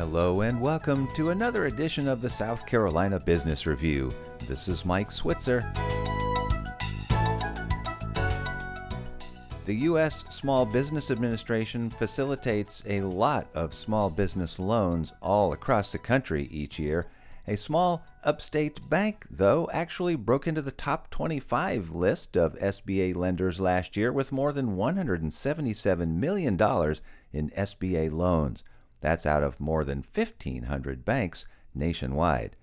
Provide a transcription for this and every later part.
Hello and welcome to another edition of the South Carolina Business Review. This is Mike Switzer. The U.S. Small Business Administration facilitates a lot of small business loans all across the country each year. A small upstate bank, though, actually broke into the top 25 list of SBA lenders last year with more than $177 million in SBA loans. That's out of more than 1,500 banks nationwide.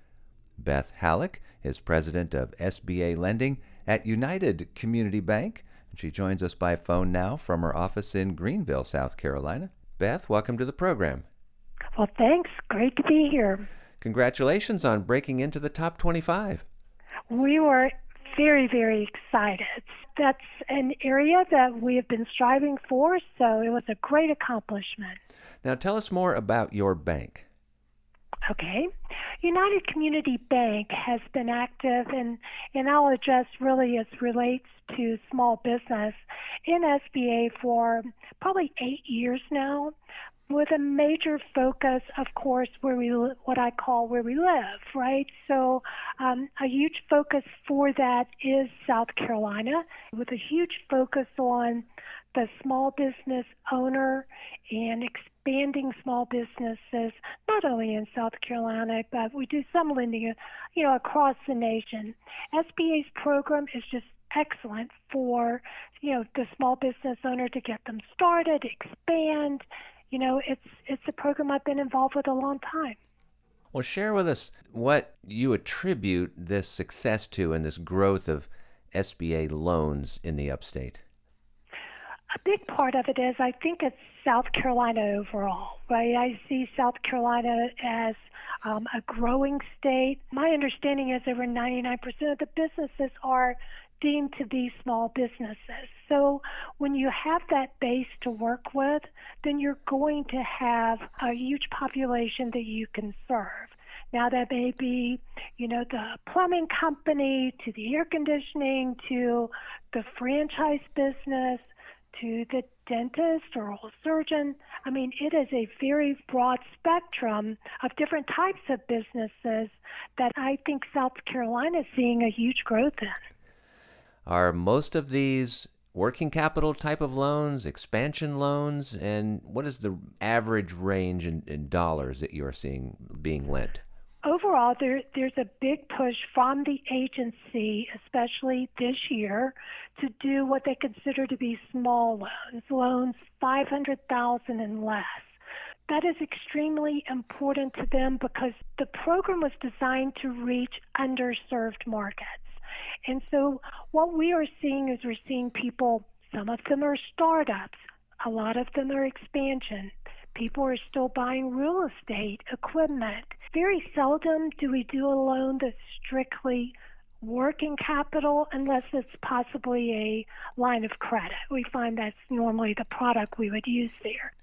Beth Hallock is president of SBA lending at United Community Bank. She joins us by phone now from her office in Greenville, South Carolina. Beth, welcome to the program. Well, thanks. Great to be here. Congratulations on breaking into the top 25. We were very, very excited. That's an area that we have been striving for, so it was a great accomplishment. Now, tell us more about your bank. Okay. United Community Bank has been active, and, and I'll address really as relates to small business in SBA for probably eight years now, with a major focus, of course, where we what I call where we live, right? So, um, a huge focus for that is South Carolina, with a huge focus on the small business owner and expanding small businesses, not only in South Carolina, but we do some lending, you know, across the nation. SBA's program is just excellent for, you know, the small business owner to get them started, expand. You know, it's it's a program I've been involved with a long time. Well, share with us what you attribute this success to and this growth of SBA loans in the upstate a big part of it is I think it's South Carolina overall, right? I see South Carolina as um, a growing state. My understanding is over 99% of the businesses are deemed to be small businesses. So when you have that base to work with, then you're going to have a huge population that you can serve. Now that may be, you know, the plumbing company to the air conditioning to the franchise business to the dentist or oral surgeon. I mean, it is a very broad spectrum of different types of businesses that I think South Carolina is seeing a huge growth in. Are most of these working capital type of loans, expansion loans, and what is the average range in, in dollars that you are seeing being lent? overall, there, there's a big push from the agency, especially this year, to do what they consider to be small loans, loans 500,000 and less. That is extremely important to them because the program was designed to reach underserved markets. And so what we are seeing is we're seeing people, some of them are startups, a lot of them are expansion. People are still buying real estate, equipment. Very seldom do we do a loan that's strictly working capital unless it's possibly a line of credit. We find that's normally the product we would use there.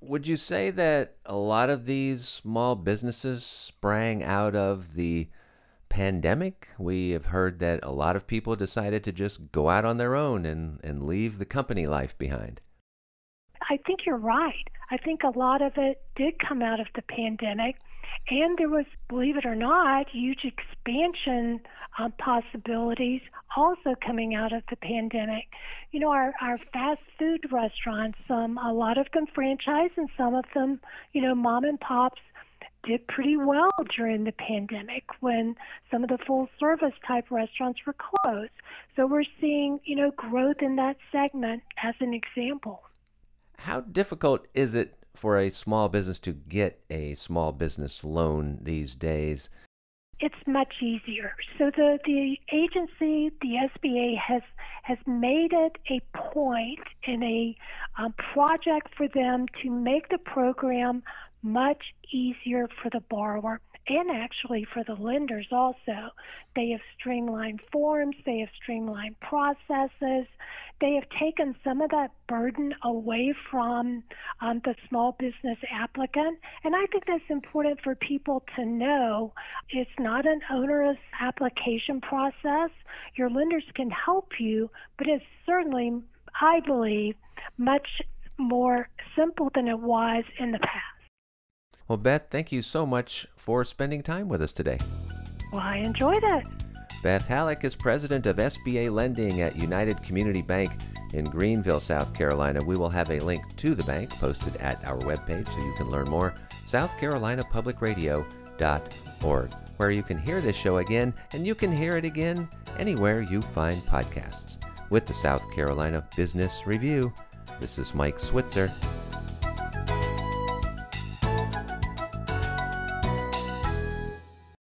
Would you say that a lot of these small businesses sprang out of the pandemic? We have heard that a lot of people decided to just go out on their own and, and leave the company life behind. I think you're right. I think a lot of it did come out of the pandemic. And there was, believe it or not, huge expansion um, possibilities also coming out of the pandemic. You know, our, our fast food restaurants, um, a lot of them franchise and some of them, you know, mom and pops did pretty well during the pandemic when some of the full service type restaurants were closed. So we're seeing, you know, growth in that segment as an example. How difficult is it for a small business to get a small business loan these days? It's much easier. So the, the agency, the SBA, has has made it a point in a um, project for them to make the program much easier for the borrower and actually for the lenders also. They have streamlined forms, they have streamlined processes, they have taken some of that burden away from um, the small business applicant. And I think that's important for people to know. It's not an onerous application process. Your lenders can help you, but it's certainly, I believe, much more simple than it was in the past. Well, Beth, thank you so much for spending time with us today. Well, I enjoyed it. Beth Hallock is president of SBA Lending at United Community Bank in Greenville, South Carolina. We will have a link to the bank posted at our webpage so you can learn more. SouthCarolinaPublicRadio.org, where you can hear this show again and you can hear it again anywhere you find podcasts. With the South Carolina Business Review, this is Mike Switzer.